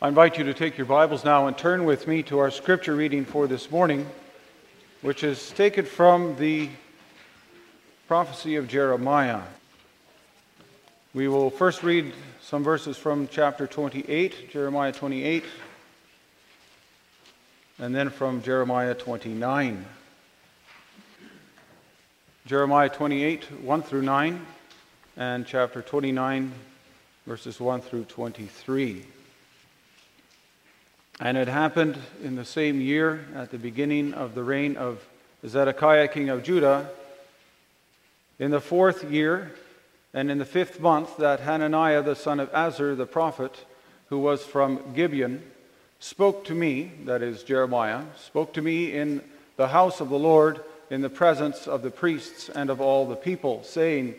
I invite you to take your Bibles now and turn with me to our scripture reading for this morning, which is taken from the prophecy of Jeremiah. We will first read some verses from chapter 28, Jeremiah 28, and then from Jeremiah 29. Jeremiah 28, 1 through 9, and chapter 29, verses 1 through 23. And it happened in the same year, at the beginning of the reign of Zedekiah, king of Judah, in the fourth year, and in the fifth month, that Hananiah the son of Azur the prophet, who was from Gibeon, spoke to me, that is Jeremiah, spoke to me in the house of the Lord in the presence of the priests and of all the people, saying,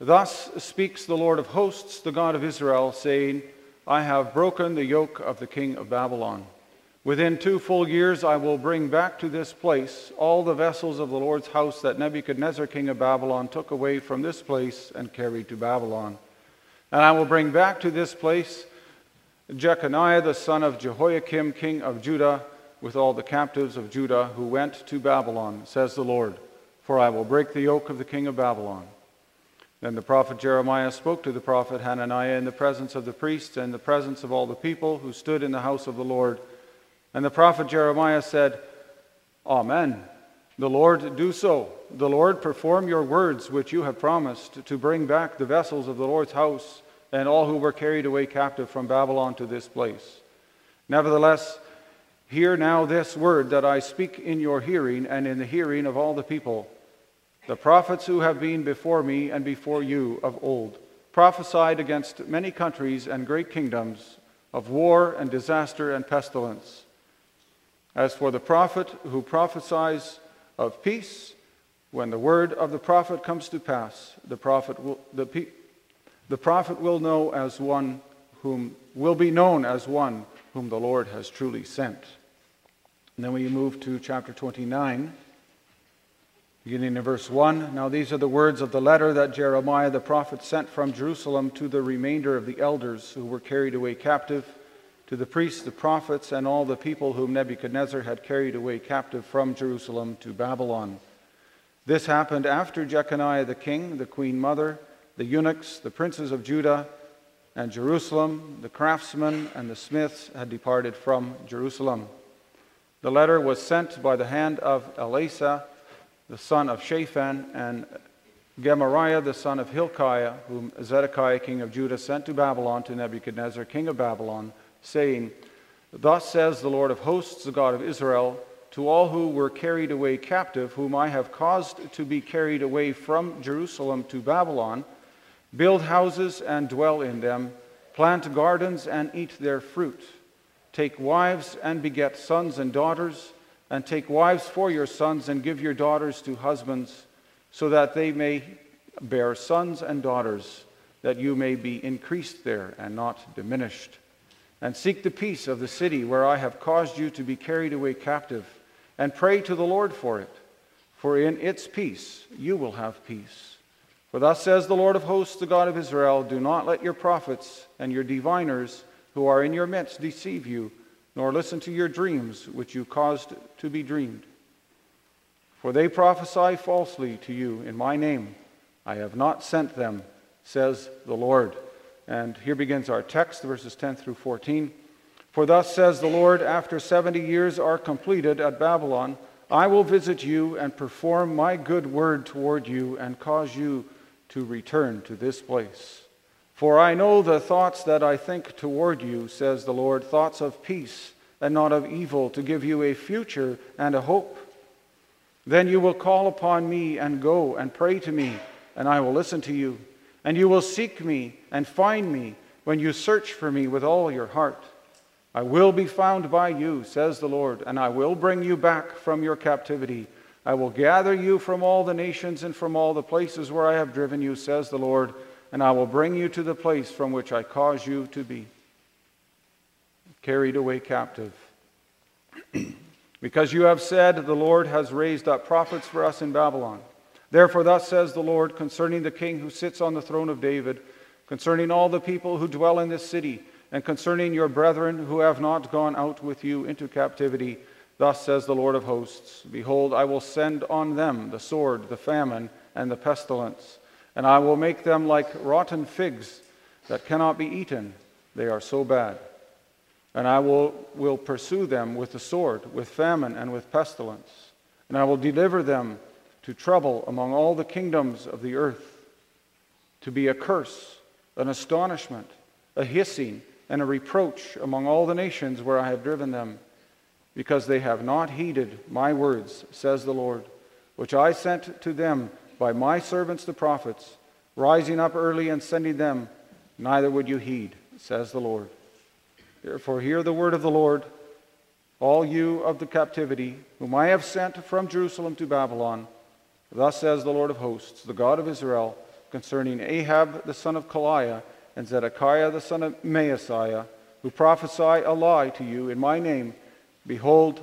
Thus speaks the Lord of hosts, the God of Israel, saying, I have broken the yoke of the king of Babylon. Within two full years I will bring back to this place all the vessels of the Lord's house that Nebuchadnezzar king of Babylon took away from this place and carried to Babylon. And I will bring back to this place Jeconiah the son of Jehoiakim king of Judah with all the captives of Judah who went to Babylon, says the Lord, for I will break the yoke of the king of Babylon. Then the prophet Jeremiah spoke to the prophet Hananiah in the presence of the priests and the presence of all the people who stood in the house of the Lord. And the prophet Jeremiah said, Amen. The Lord do so. The Lord perform your words which you have promised to bring back the vessels of the Lord's house and all who were carried away captive from Babylon to this place. Nevertheless, Hear now this word that I speak in your hearing and in the hearing of all the people. The prophets who have been before me and before you of old prophesied against many countries and great kingdoms of war and disaster and pestilence. As for the prophet who prophesies of peace, when the word of the prophet comes to pass, the prophet will, the, the prophet will know as one whom will be known as one whom the Lord has truly sent. And then we move to chapter 29, beginning in verse 1. Now, these are the words of the letter that Jeremiah the prophet sent from Jerusalem to the remainder of the elders who were carried away captive, to the priests, the prophets, and all the people whom Nebuchadnezzar had carried away captive from Jerusalem to Babylon. This happened after Jeconiah the king, the queen mother, the eunuchs, the princes of Judah, and Jerusalem, the craftsmen, and the smiths had departed from Jerusalem. The letter was sent by the hand of Elasah, the son of Shaphan, and Gemariah, the son of Hilkiah, whom Zedekiah, king of Judah, sent to Babylon to Nebuchadnezzar, king of Babylon, saying, Thus says the Lord of hosts, the God of Israel, to all who were carried away captive, whom I have caused to be carried away from Jerusalem to Babylon, build houses and dwell in them, plant gardens and eat their fruit. Take wives and beget sons and daughters, and take wives for your sons and give your daughters to husbands, so that they may bear sons and daughters, that you may be increased there and not diminished. And seek the peace of the city where I have caused you to be carried away captive, and pray to the Lord for it, for in its peace you will have peace. For thus says the Lord of hosts, the God of Israel Do not let your prophets and your diviners who are in your midst deceive you, nor listen to your dreams which you caused to be dreamed. For they prophesy falsely to you in my name. I have not sent them, says the Lord. And here begins our text, verses 10 through 14. For thus says the Lord, after 70 years are completed at Babylon, I will visit you and perform my good word toward you and cause you to return to this place. For I know the thoughts that I think toward you, says the Lord, thoughts of peace and not of evil, to give you a future and a hope. Then you will call upon me and go and pray to me, and I will listen to you. And you will seek me and find me when you search for me with all your heart. I will be found by you, says the Lord, and I will bring you back from your captivity. I will gather you from all the nations and from all the places where I have driven you, says the Lord and I will bring you to the place from which I cause you to be carried away captive. because you have said, The Lord has raised up prophets for us in Babylon. Therefore, thus says the Lord concerning the king who sits on the throne of David, concerning all the people who dwell in this city, And concerning your brethren who have not gone out with you into captivity, thus says the Lord of hosts Behold, I will send on them the sword, the famine, and the pestilence, and I will make them like rotten figs that cannot be eaten. They are so bad. And I will, will pursue them with the sword, with famine, and with pestilence. And I will deliver them to trouble among all the kingdoms of the earth, to be a curse, an astonishment, a hissing, and a reproach among all the nations where I have driven them, because they have not heeded my words, says the Lord, which I sent to them by my servants the prophets, rising up early and sending them, neither would you heed, says the Lord. Therefore, hear the word of the Lord, all you of the captivity, whom I have sent from Jerusalem to Babylon. Thus says the Lord of hosts, the God of Israel, concerning Ahab the son of Kolaiah and Zedekiah the son of Maaseiah, who prophesy a lie to you in my name. Behold,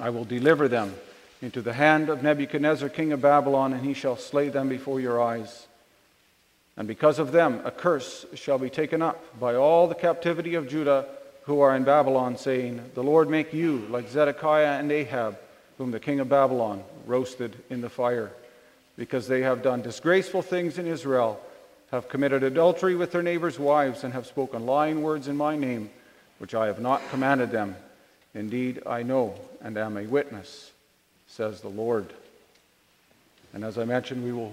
I will deliver them into the hand of Nebuchadnezzar king of Babylon, and he shall slay them before your eyes. And because of them, a curse shall be taken up by all the captivity of Judah who are in Babylon, saying, The Lord make you like Zedekiah and Ahab, whom the king of Babylon roasted in the fire, because they have done disgraceful things in Israel, have committed adultery with their neighbors' wives, and have spoken lying words in my name, which I have not commanded them. Indeed, I know and am a witness, says the Lord. And as I mentioned, we will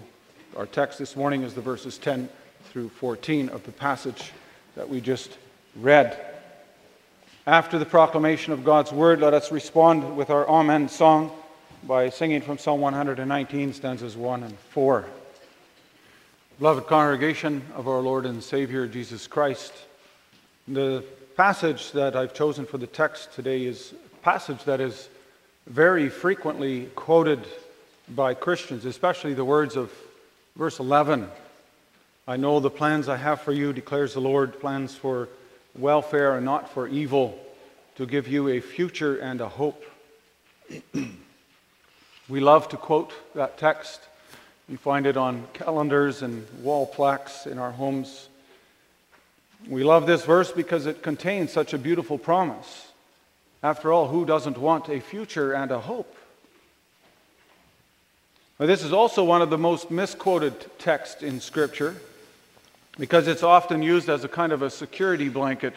our text this morning is the verses 10 through 14 of the passage that we just read. After the proclamation of God's word, let us respond with our Amen song by singing from Psalm 119, stanzas 1 and 4. Beloved congregation of our Lord and Savior Jesus Christ, the passage that I've chosen for the text today is a passage that is very frequently quoted by Christians, especially the words of Verse 11 I know the plans I have for you, declares the Lord, plans for welfare and not for evil, to give you a future and a hope. we love to quote that text. We find it on calendars and wall plaques in our homes. We love this verse because it contains such a beautiful promise. After all, who doesn't want a future and a hope? Now, this is also one of the most misquoted texts in Scripture because it's often used as a kind of a security blanket.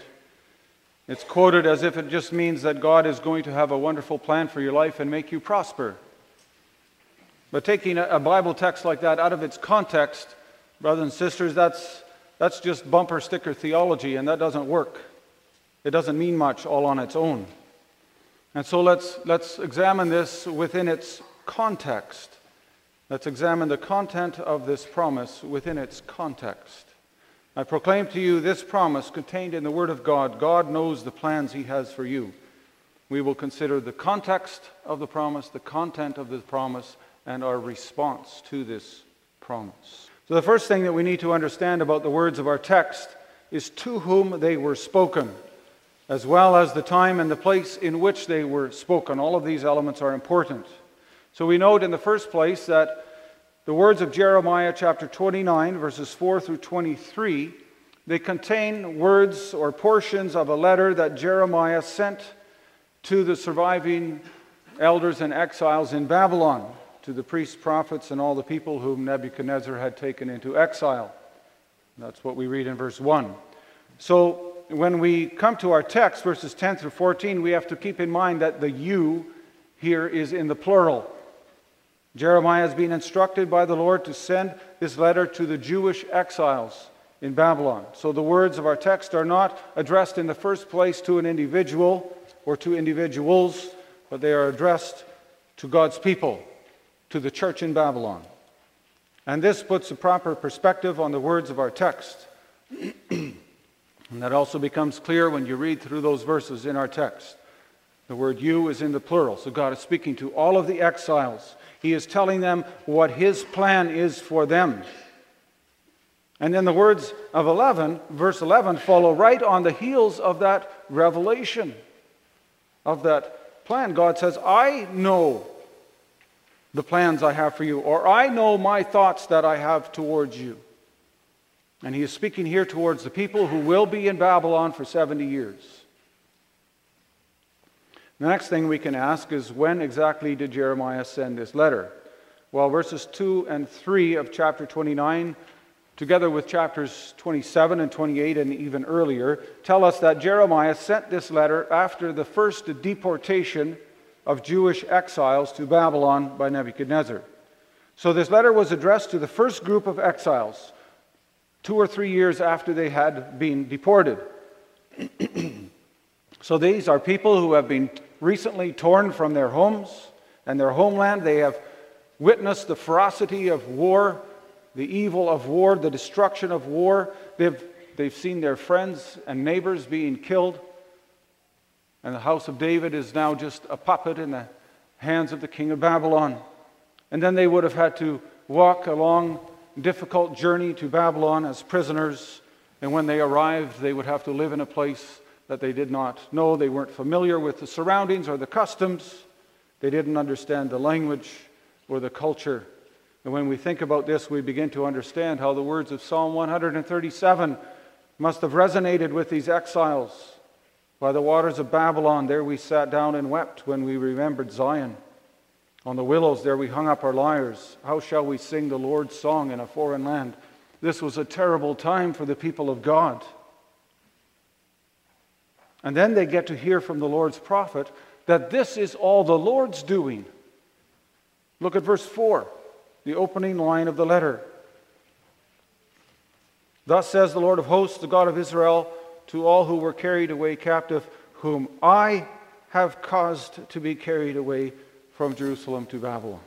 It's quoted as if it just means that God is going to have a wonderful plan for your life and make you prosper. But taking a Bible text like that out of its context, brothers and sisters, that's, that's just bumper sticker theology, and that doesn't work. It doesn't mean much all on its own. And so let's, let's examine this within its context. Let's examine the content of this promise within its context. I proclaim to you this promise contained in the Word of God. God knows the plans He has for you. We will consider the context of the promise, the content of the promise, and our response to this promise. So, the first thing that we need to understand about the words of our text is to whom they were spoken, as well as the time and the place in which they were spoken. All of these elements are important. So we note in the first place that the words of Jeremiah chapter 29, verses 4 through 23, they contain words or portions of a letter that Jeremiah sent to the surviving elders and exiles in Babylon, to the priests, prophets, and all the people whom Nebuchadnezzar had taken into exile. That's what we read in verse 1. So when we come to our text, verses 10 through 14, we have to keep in mind that the you here is in the plural. Jeremiah is being instructed by the Lord to send this letter to the Jewish exiles in Babylon. So the words of our text are not addressed in the first place to an individual or to individuals, but they are addressed to God's people, to the church in Babylon. And this puts a proper perspective on the words of our text. and that also becomes clear when you read through those verses in our text. The word you is in the plural, so God is speaking to all of the exiles he is telling them what his plan is for them. And then the words of 11, verse 11, follow right on the heels of that revelation, of that plan. God says, I know the plans I have for you, or I know my thoughts that I have towards you. And he is speaking here towards the people who will be in Babylon for 70 years. The next thing we can ask is when exactly did Jeremiah send this letter? Well, verses 2 and 3 of chapter 29, together with chapters 27 and 28 and even earlier, tell us that Jeremiah sent this letter after the first deportation of Jewish exiles to Babylon by Nebuchadnezzar. So this letter was addressed to the first group of exiles, two or three years after they had been deported. so these are people who have been recently torn from their homes and their homeland. They have witnessed the ferocity of war, the evil of war, the destruction of war. They've, they've seen their friends and neighbors being killed. And the house of David is now just a puppet in the hands of the king of Babylon. And then they would have had to walk a long, difficult journey to Babylon as prisoners. And when they arrived, they would have to live in a place that they did not know. They weren't familiar with the surroundings or the customs. They didn't understand the language or the culture. And when we think about this, we begin to understand how the words of Psalm 137 must have resonated with these exiles. By the waters of Babylon, there we sat down and wept when we remembered Zion. On the willows, there we hung up our lyres. How shall we sing the Lord's song in a foreign land? This was a terrible time for the people of God. And then they get to hear from the Lord's prophet that this is all the Lord's doing. Look at verse 4, the opening line of the letter. Thus says the Lord of hosts, the God of Israel to all who were carried away captive, whom I have caused to be carried away from Jerusalem to Babylon.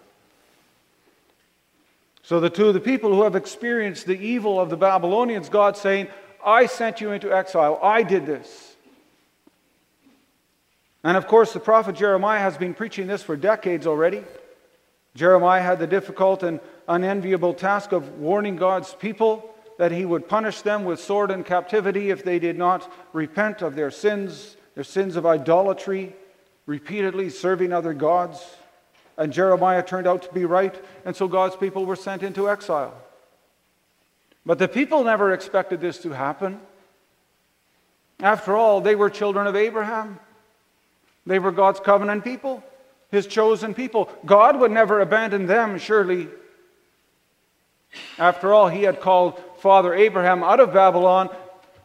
So, the two, of the people who have experienced the evil of the Babylonians, God saying, I sent you into exile. I did this. And of course, the prophet Jeremiah has been preaching this for decades already. Jeremiah had the difficult and unenviable task of warning God's people that he would punish them with sword and captivity if they did not repent of their sins, their sins of idolatry, repeatedly serving other gods. And Jeremiah turned out to be right, and so God's people were sent into exile. But the people never expected this to happen. After all, they were children of Abraham. They were God's covenant people, his chosen people. God would never abandon them, surely. After all, he had called Father Abraham out of Babylon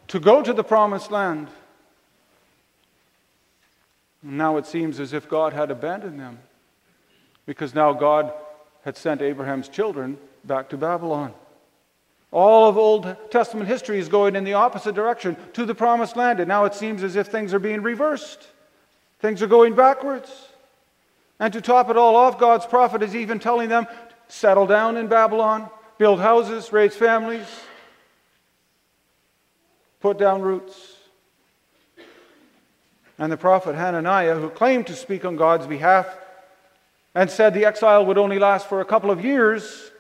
to go to the promised land. Now it seems as if God had abandoned them because now God had sent Abraham's children back to Babylon. All of Old Testament history is going in the opposite direction to the promised land, and now it seems as if things are being reversed. Things are going backwards. And to top it all off, God's prophet is even telling them settle down in Babylon, build houses, raise families, put down roots. And the prophet Hananiah, who claimed to speak on God's behalf and said the exile would only last for a couple of years,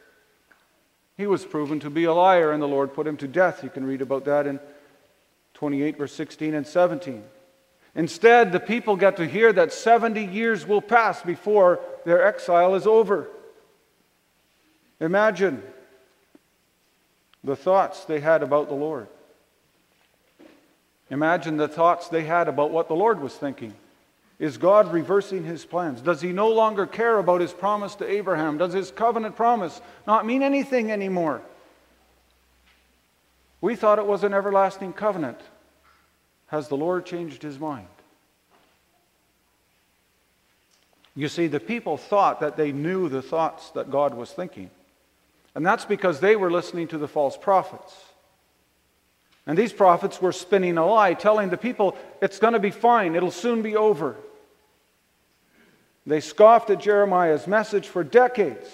he was proven to be a liar, and the Lord put him to death. You can read about that in 28, verse 16 and 17. Instead, the people get to hear that 70 years will pass before their exile is over. Imagine the thoughts they had about the Lord. Imagine the thoughts they had about what the Lord was thinking. Is God reversing his plans? Does he no longer care about his promise to Abraham? Does his covenant promise not mean anything anymore? We thought it was an everlasting covenant. Has the Lord changed his mind? You see, the people thought that they knew the thoughts that God was thinking. And that's because they were listening to the false prophets. And these prophets were spinning a lie, telling the people, it's going to be fine, it'll soon be over. They scoffed at Jeremiah's message for decades.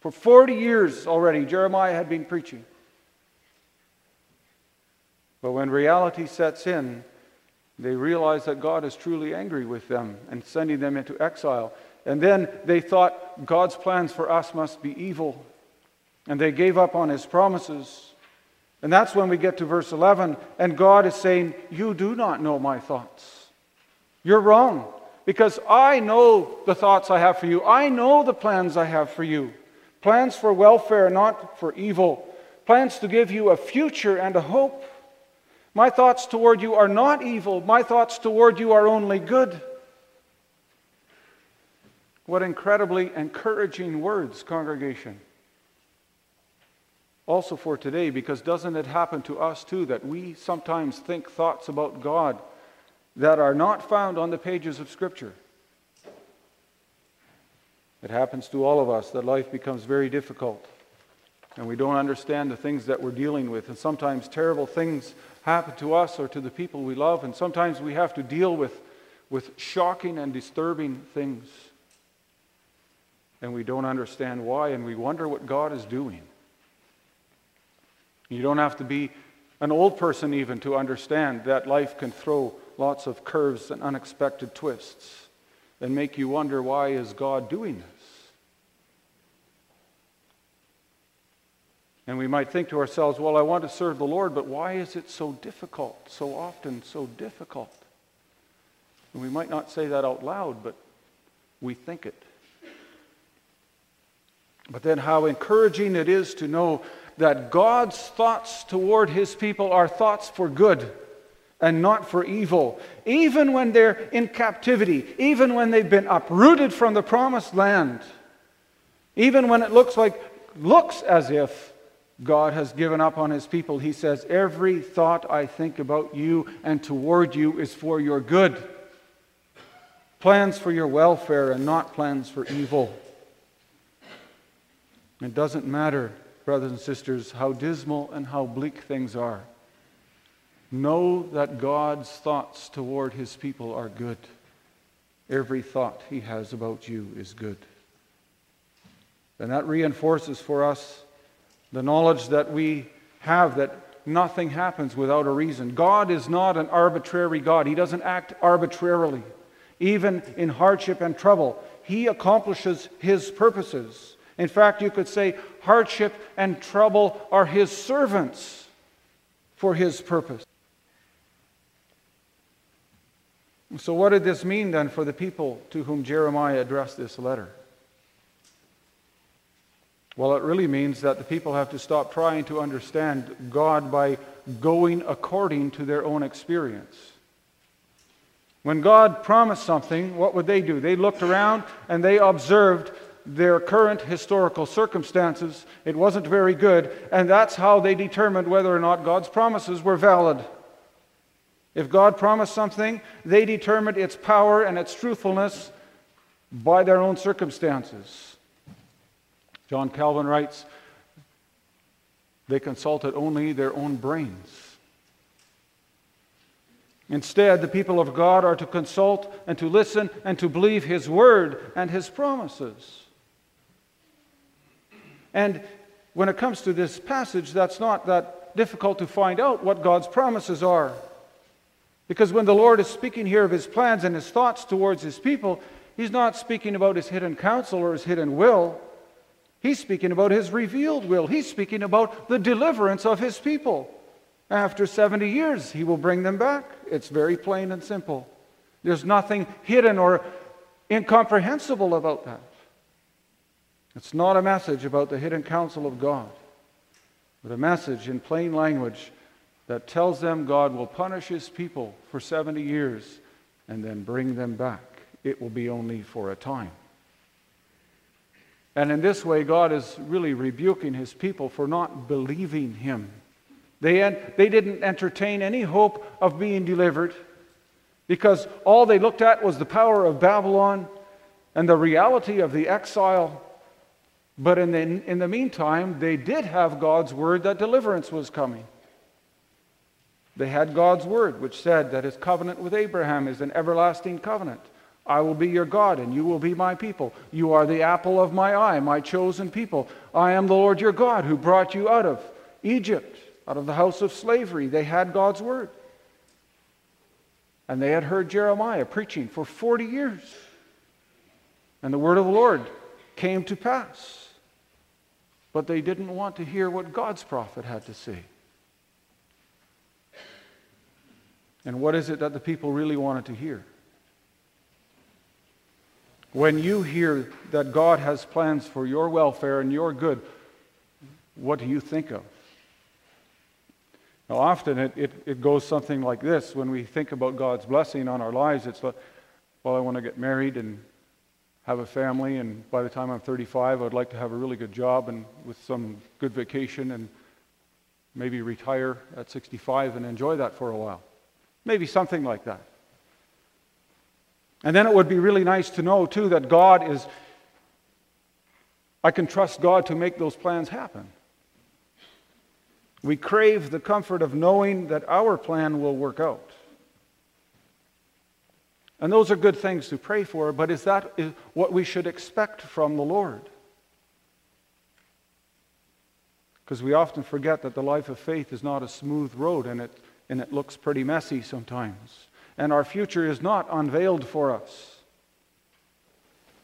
For 40 years already, Jeremiah had been preaching. But when reality sets in, they realize that God is truly angry with them and sending them into exile. And then they thought God's plans for us must be evil and they gave up on his promises. And that's when we get to verse 11, and God is saying, You do not know my thoughts. You're wrong, because I know the thoughts I have for you. I know the plans I have for you plans for welfare, not for evil, plans to give you a future and a hope. My thoughts toward you are not evil, my thoughts toward you are only good. What incredibly encouraging words, congregation. Also for today, because doesn't it happen to us too that we sometimes think thoughts about God that are not found on the pages of Scripture? It happens to all of us that life becomes very difficult and we don't understand the things that we're dealing with. And sometimes terrible things happen to us or to the people we love, and sometimes we have to deal with, with shocking and disturbing things. And we don't understand why, and we wonder what God is doing. You don't have to be an old person even to understand that life can throw lots of curves and unexpected twists and make you wonder why is God doing this? And we might think to ourselves, well, I want to serve the Lord, but why is it so difficult, so often so difficult? And we might not say that out loud, but we think it. But then, how encouraging it is to know that God's thoughts toward his people are thoughts for good and not for evil. Even when they're in captivity, even when they've been uprooted from the promised land, even when it looks like looks as if God has given up on his people. He says, Every thought I think about you and toward you is for your good. Plans for your welfare and not plans for evil. It doesn't matter, brothers and sisters, how dismal and how bleak things are. Know that God's thoughts toward his people are good. Every thought he has about you is good. And that reinforces for us the knowledge that we have that nothing happens without a reason. God is not an arbitrary God, He doesn't act arbitrarily. Even in hardship and trouble, He accomplishes His purposes. In fact, you could say hardship and trouble are His servants for His purpose. So, what did this mean then for the people to whom Jeremiah addressed this letter? Well, it really means that the people have to stop trying to understand God by going according to their own experience. When God promised something, what would they do? They looked around and they observed their current historical circumstances. It wasn't very good, and that's how they determined whether or not God's promises were valid. If God promised something, they determined its power and its truthfulness by their own circumstances. John Calvin writes, they consulted only their own brains. Instead, the people of God are to consult and to listen and to believe His word and His promises. And when it comes to this passage, that's not that difficult to find out what God's promises are. Because when the Lord is speaking here of His plans and His thoughts towards His people, He's not speaking about His hidden counsel or His hidden will. He's speaking about his revealed will. He's speaking about the deliverance of his people. After 70 years, he will bring them back. It's very plain and simple. There's nothing hidden or incomprehensible about that. It's not a message about the hidden counsel of God, but a message in plain language that tells them God will punish his people for 70 years and then bring them back. It will be only for a time. And in this way, God is really rebuking his people for not believing him. They, they didn't entertain any hope of being delivered because all they looked at was the power of Babylon and the reality of the exile. But in the, in the meantime, they did have God's word that deliverance was coming. They had God's word, which said that his covenant with Abraham is an everlasting covenant. I will be your God, and you will be my people. You are the apple of my eye, my chosen people. I am the Lord your God who brought you out of Egypt, out of the house of slavery. They had God's word. And they had heard Jeremiah preaching for 40 years. And the word of the Lord came to pass. But they didn't want to hear what God's prophet had to say. And what is it that the people really wanted to hear? When you hear that God has plans for your welfare and your good, what do you think of? Now, often it, it, it goes something like this when we think about God's blessing on our lives. It's like, well, I want to get married and have a family, and by the time I'm 35, I'd like to have a really good job and with some good vacation and maybe retire at 65 and enjoy that for a while. Maybe something like that. And then it would be really nice to know, too, that God is, I can trust God to make those plans happen. We crave the comfort of knowing that our plan will work out. And those are good things to pray for, but is that what we should expect from the Lord? Because we often forget that the life of faith is not a smooth road and it, and it looks pretty messy sometimes. And our future is not unveiled for us.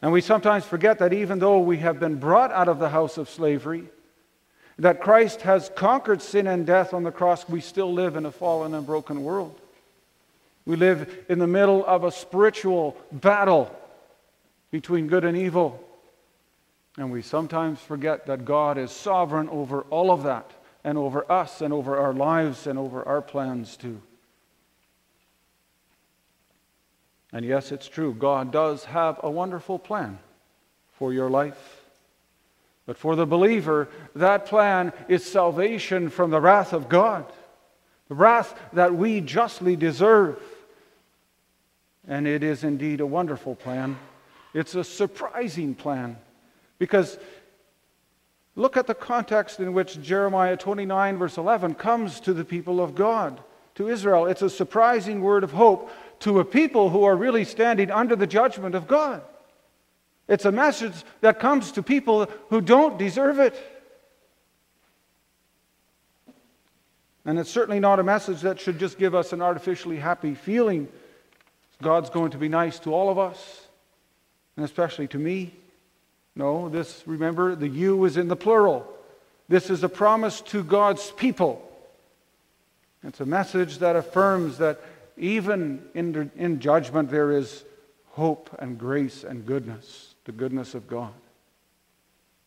And we sometimes forget that even though we have been brought out of the house of slavery, that Christ has conquered sin and death on the cross, we still live in a fallen and broken world. We live in the middle of a spiritual battle between good and evil. And we sometimes forget that God is sovereign over all of that, and over us, and over our lives, and over our plans too. And yes, it's true, God does have a wonderful plan for your life. But for the believer, that plan is salvation from the wrath of God, the wrath that we justly deserve. And it is indeed a wonderful plan. It's a surprising plan because look at the context in which Jeremiah 29, verse 11, comes to the people of God, to Israel. It's a surprising word of hope to a people who are really standing under the judgment of God. It's a message that comes to people who don't deserve it. And it's certainly not a message that should just give us an artificially happy feeling. God's going to be nice to all of us, and especially to me. No, this, remember, the you is in the plural. This is a promise to God's people. It's a message that affirms that even in, in judgment there is hope and grace and goodness, the goodness of God.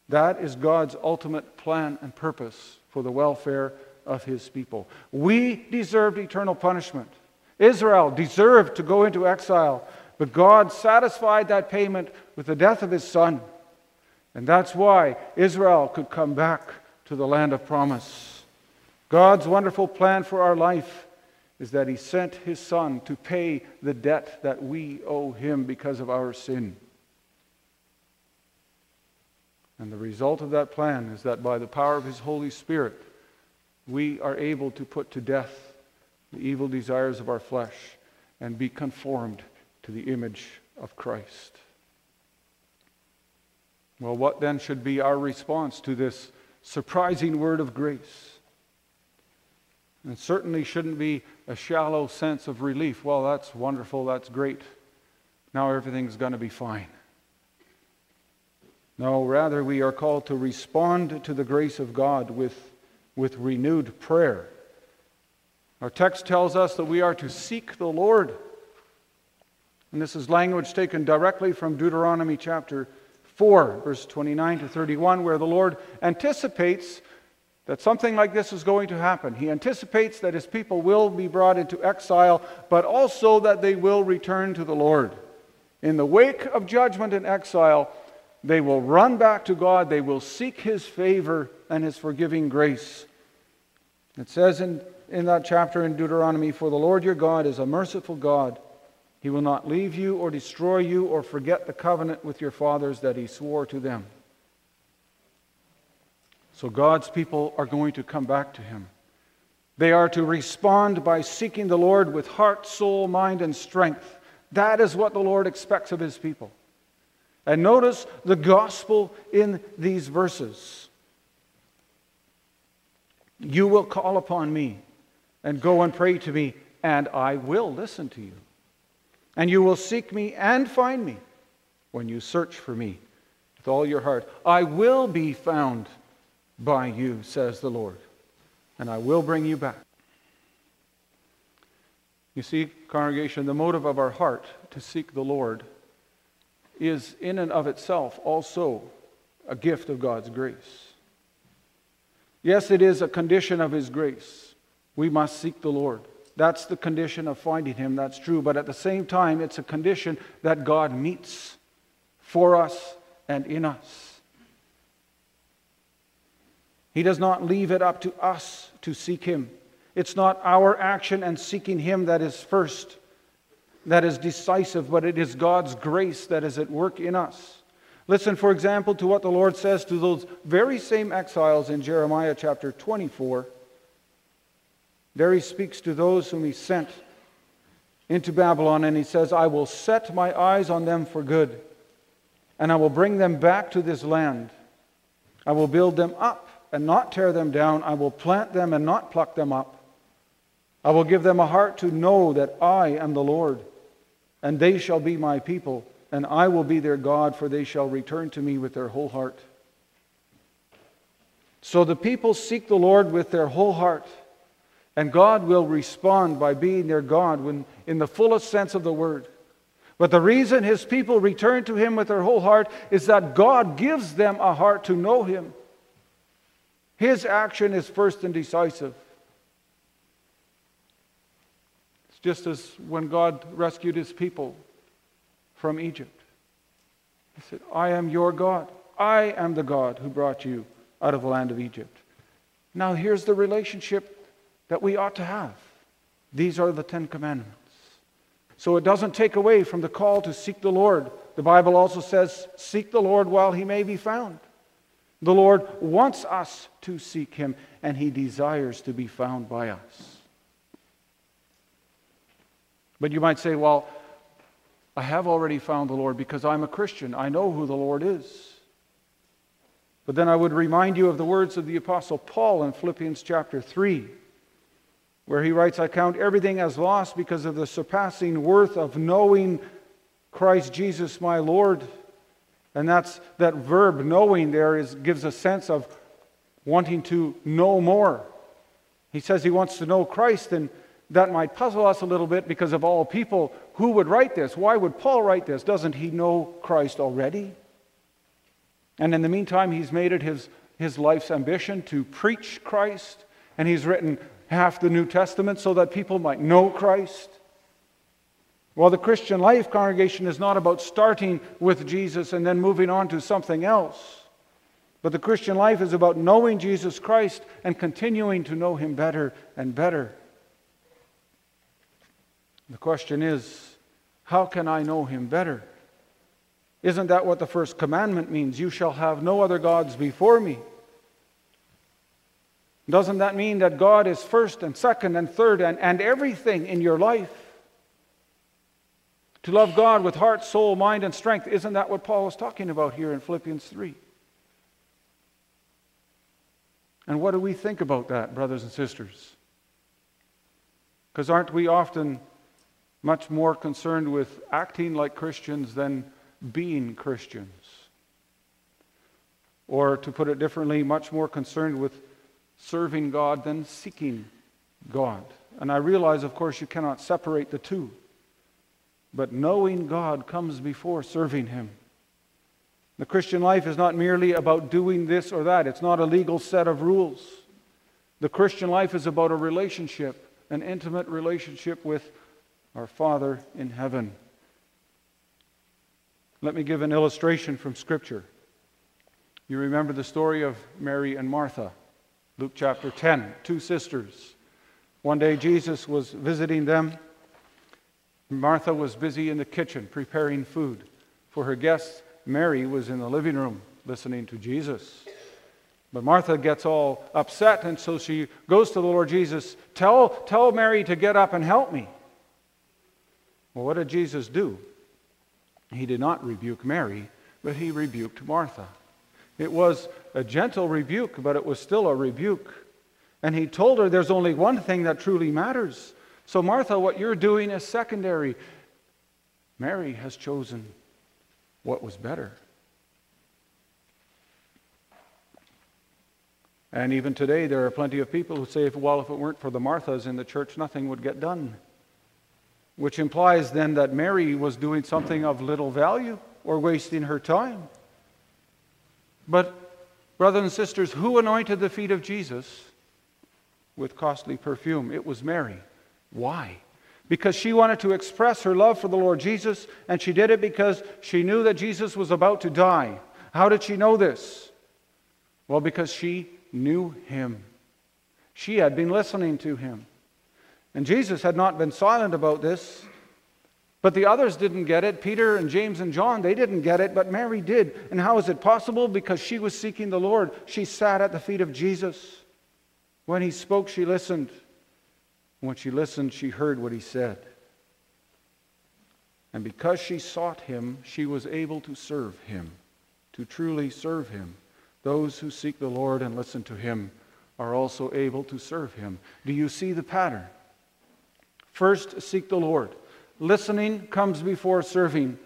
That is God's ultimate plan and purpose for the welfare of his people. We deserved eternal punishment. Israel deserved to go into exile, but God satisfied that payment with the death of his son. And that's why Israel could come back to the land of promise. God's wonderful plan for our life is that he sent his son to pay the debt that we owe him because of our sin. And the result of that plan is that by the power of his Holy Spirit, we are able to put to death the evil desires of our flesh and be conformed to the image of Christ. Well, what then should be our response to this surprising word of grace? And certainly shouldn't be a shallow sense of relief. Well, that's wonderful, that's great. Now everything's going to be fine. No, rather, we are called to respond to the grace of God with, with renewed prayer. Our text tells us that we are to seek the Lord. And this is language taken directly from Deuteronomy chapter 4, verse 29 to 31, where the Lord anticipates that something like this is going to happen. He anticipates that his people will be brought into exile, but also that they will return to the Lord. In the wake of judgment and exile, they will run back to God, they will seek his favor and his forgiving grace. It says in, in that chapter in Deuteronomy For the Lord your God is a merciful God he will not leave you or destroy you or forget the covenant with your fathers that he swore to them. So God's people are going to come back to him. They are to respond by seeking the Lord with heart, soul, mind, and strength. That is what the Lord expects of his people. And notice the gospel in these verses. You will call upon me and go and pray to me, and I will listen to you. And you will seek me and find me when you search for me with all your heart. I will be found by you, says the Lord, and I will bring you back. You see, congregation, the motive of our heart to seek the Lord is in and of itself also a gift of God's grace. Yes, it is a condition of His grace. We must seek the Lord. That's the condition of finding Him, that's true. But at the same time, it's a condition that God meets for us and in us. He does not leave it up to us to seek Him. It's not our action and seeking Him that is first, that is decisive, but it is God's grace that is at work in us. Listen, for example, to what the Lord says to those very same exiles in Jeremiah chapter 24. There he speaks to those whom he sent into Babylon, and he says, I will set my eyes on them for good, and I will bring them back to this land. I will build them up and not tear them down. I will plant them and not pluck them up. I will give them a heart to know that I am the Lord, and they shall be my people, and I will be their God, for they shall return to me with their whole heart. So the people seek the Lord with their whole heart, and God will respond by being their God when, in the fullest sense of the word. But the reason his people return to him with their whole heart is that God gives them a heart to know him. His action is first and decisive. It's just as when God rescued his people from Egypt. He said, I am your God. I am the God who brought you out of the land of Egypt. Now, here's the relationship that we ought to have. These are the Ten Commandments. So it doesn't take away from the call to seek the Lord. The Bible also says, Seek the Lord while he may be found. The Lord wants us to seek him, and he desires to be found by us. But you might say, well, I have already found the Lord because I'm a Christian. I know who the Lord is. But then I would remind you of the words of the Apostle Paul in Philippians chapter 3, where he writes, I count everything as lost because of the surpassing worth of knowing Christ Jesus my Lord and that's that verb knowing there is, gives a sense of wanting to know more. He says he wants to know Christ, and that might puzzle us a little bit because of all people. Who would write this? Why would Paul write this? Doesn't he know Christ already? And in the meantime, he's made it his, his life's ambition to preach Christ, and he's written half the New Testament so that people might know Christ. Well, the Christian life congregation is not about starting with Jesus and then moving on to something else. But the Christian life is about knowing Jesus Christ and continuing to know him better and better. The question is, how can I know him better? Isn't that what the first commandment means? You shall have no other gods before me. Doesn't that mean that God is first and second and third and, and everything in your life? To love God with heart, soul, mind, and strength. Isn't that what Paul is talking about here in Philippians 3? And what do we think about that, brothers and sisters? Because aren't we often much more concerned with acting like Christians than being Christians? Or to put it differently, much more concerned with serving God than seeking God. And I realize, of course, you cannot separate the two. But knowing God comes before serving Him. The Christian life is not merely about doing this or that, it's not a legal set of rules. The Christian life is about a relationship, an intimate relationship with our Father in heaven. Let me give an illustration from Scripture. You remember the story of Mary and Martha, Luke chapter 10, two sisters. One day Jesus was visiting them Martha was busy in the kitchen preparing food for her guests. Mary was in the living room listening to Jesus. But Martha gets all upset, and so she goes to the Lord Jesus, tell, tell Mary to get up and help me. Well, what did Jesus do? He did not rebuke Mary, but he rebuked Martha. It was a gentle rebuke, but it was still a rebuke. And he told her there's only one thing that truly matters so, Martha, what you're doing is secondary. Mary has chosen what was better. And even today, there are plenty of people who say, well, if it weren't for the Marthas in the church, nothing would get done. Which implies then that Mary was doing something of little value or wasting her time. But, brothers and sisters, who anointed the feet of Jesus? with costly perfume. It was Mary. Why? Because she wanted to express her love for the Lord Jesus, and she did it because she knew that Jesus was about to die. How did she know this? Well, because she knew him. She had been listening to him. And Jesus had not been silent about this. But the others didn't get it. Peter and James and John, they didn't get it, but Mary did. And how is it possible? Because she was seeking the Lord. She sat at the feet of Jesus. When he spoke, she listened. When she listened, she heard what he said. And because she sought him, she was able to serve him, to truly serve him. Those who seek the Lord and listen to him are also able to serve him. Do you see the pattern? First, seek the Lord. Listening comes before serving,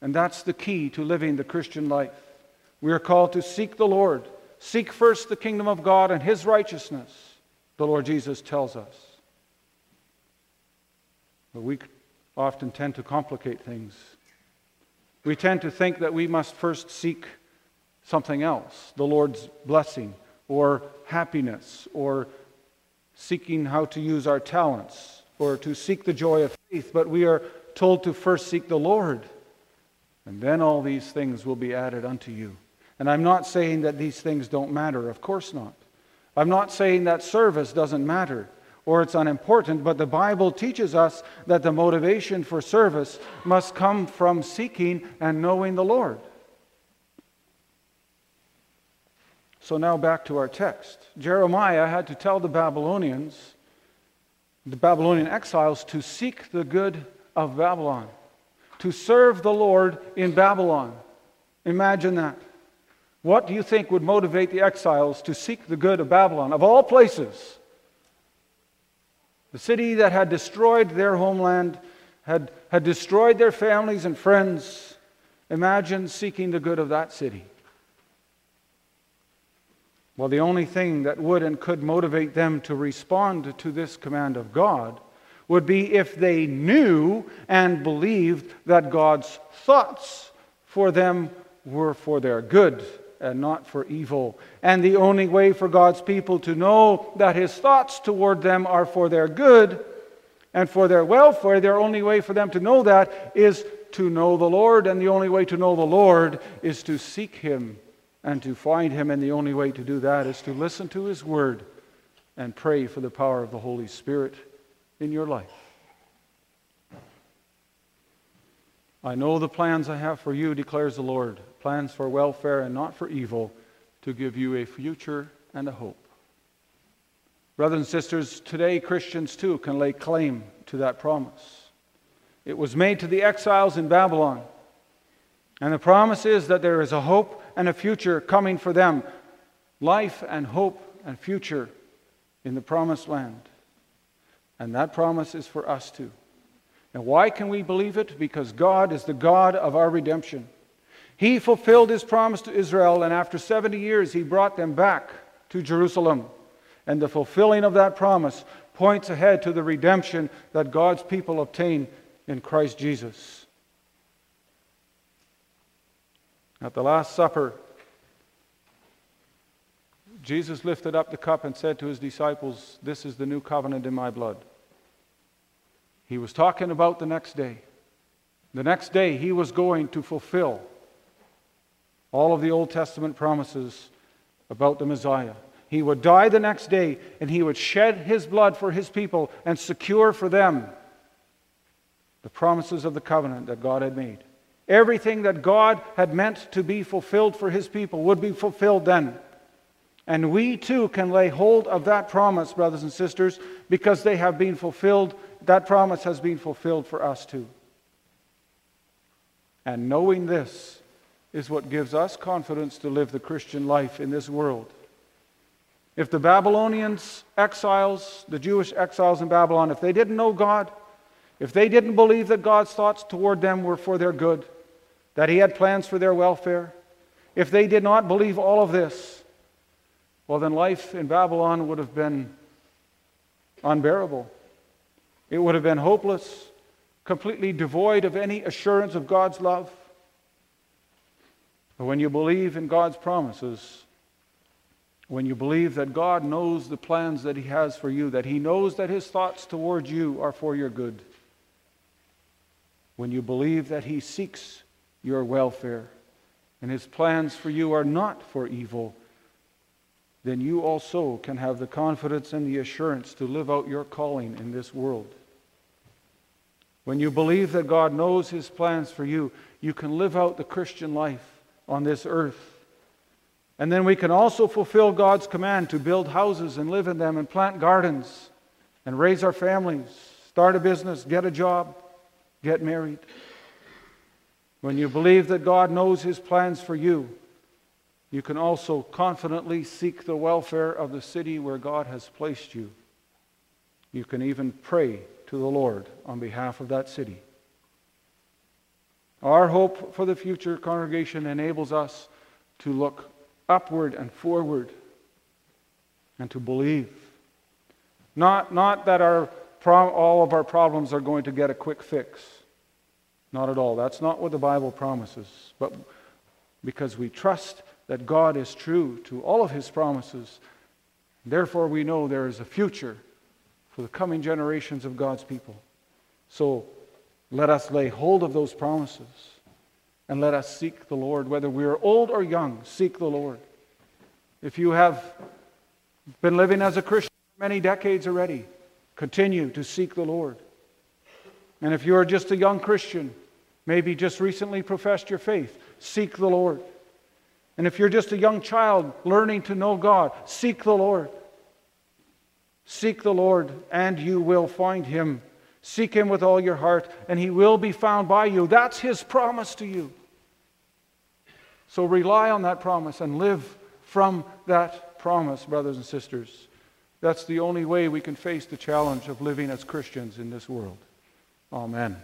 and that's the key to living the Christian life. We are called to seek the Lord. Seek first the kingdom of God and his righteousness, the Lord Jesus tells us. But we often tend to complicate things. We tend to think that we must first seek something else the Lord's blessing, or happiness, or seeking how to use our talents or to seek the joy of faith, but we are told to first seek the Lord. And then all these things will be added unto you. And I'm not saying that these things don't matter. Of course not. I'm not saying that service doesn't matter or it's unimportant, but the Bible teaches us that the motivation for service must come from seeking and knowing the Lord. So now back to our text. Jeremiah had to tell the Babylonians the Babylonian exiles to seek the good of Babylon, to serve the Lord in Babylon. Imagine that. What do you think would motivate the exiles to seek the good of Babylon? Of all places, the city that had destroyed their homeland, had, had destroyed their families and friends. Imagine seeking the good of that city. Well, the only thing that would and could motivate them to respond to this command of God would be if they knew and believed that God's thoughts for them were for their good and not for evil. And the only way for God's people to know that his thoughts toward them are for their good and for their welfare, their only way for them to know that is to know the Lord. And the only way to know the Lord is to seek him and to find Him. And the only way to do that is to listen to His Word and pray for the power of the Holy Spirit in your life. I know the plans I have for you, declares the Lord plans for welfare and not for evil, to give you a future and a hope. Brothers and sisters, today Christians too can lay claim to that promise. It was made to the exiles in Babylon. And the promise is that there is a hope and a future coming for them life and hope and future in the promised land. And that promise is for us too. And why can we believe it? Because God is the God of our redemption. He fulfilled his promise to Israel, and after 70 years, he brought them back to Jerusalem. And the fulfilling of that promise points ahead to the redemption that God's people obtain in Christ Jesus. At the Last Supper, Jesus lifted up the cup and said to his disciples, This is the new covenant in my blood. He was talking about the next day. The next day, he was going to fulfill all of the Old Testament promises about the Messiah. He would die the next day, and he would shed his blood for his people and secure for them the promises of the covenant that God had made. Everything that God had meant to be fulfilled for his people would be fulfilled then. And we too can lay hold of that promise, brothers and sisters, because they have been fulfilled. That promise has been fulfilled for us too. And knowing this is what gives us confidence to live the Christian life in this world. If the Babylonians, exiles, the Jewish exiles in Babylon, if they didn't know God, if they didn't believe that God's thoughts toward them were for their good, that He had plans for their welfare, if they did not believe all of this, well, then life in Babylon would have been unbearable. It would have been hopeless, completely devoid of any assurance of God's love. But when you believe in God's promises, when you believe that God knows the plans that He has for you, that He knows that His thoughts towards you are for your good, when you believe that He seeks your welfare and His plans for you are not for evil, then you also can have the confidence and the assurance to live out your calling in this world. When you believe that God knows His plans for you, you can live out the Christian life on this earth. And then we can also fulfill God's command to build houses and live in them and plant gardens and raise our families, start a business, get a job, get married. When you believe that God knows His plans for you, you can also confidently seek the welfare of the city where God has placed you. You can even pray to the Lord on behalf of that city. Our hope for the future congregation enables us to look upward and forward and to believe. Not, not that our, all of our problems are going to get a quick fix. Not at all. That's not what the Bible promises. But because we trust that God is true to all of his promises, therefore we know there is a future for the coming generations of God's people. So let us lay hold of those promises and let us seek the Lord. Whether we are old or young, seek the Lord. If you have been living as a Christian for many decades already, continue to seek the Lord. And if you are just a young Christian, maybe just recently professed your faith, seek the Lord. And if you're just a young child learning to know God, seek the Lord. Seek the Lord, and you will find him. Seek him with all your heart, and he will be found by you. That's his promise to you. So rely on that promise and live from that promise, brothers and sisters. That's the only way we can face the challenge of living as Christians in this world. Amen.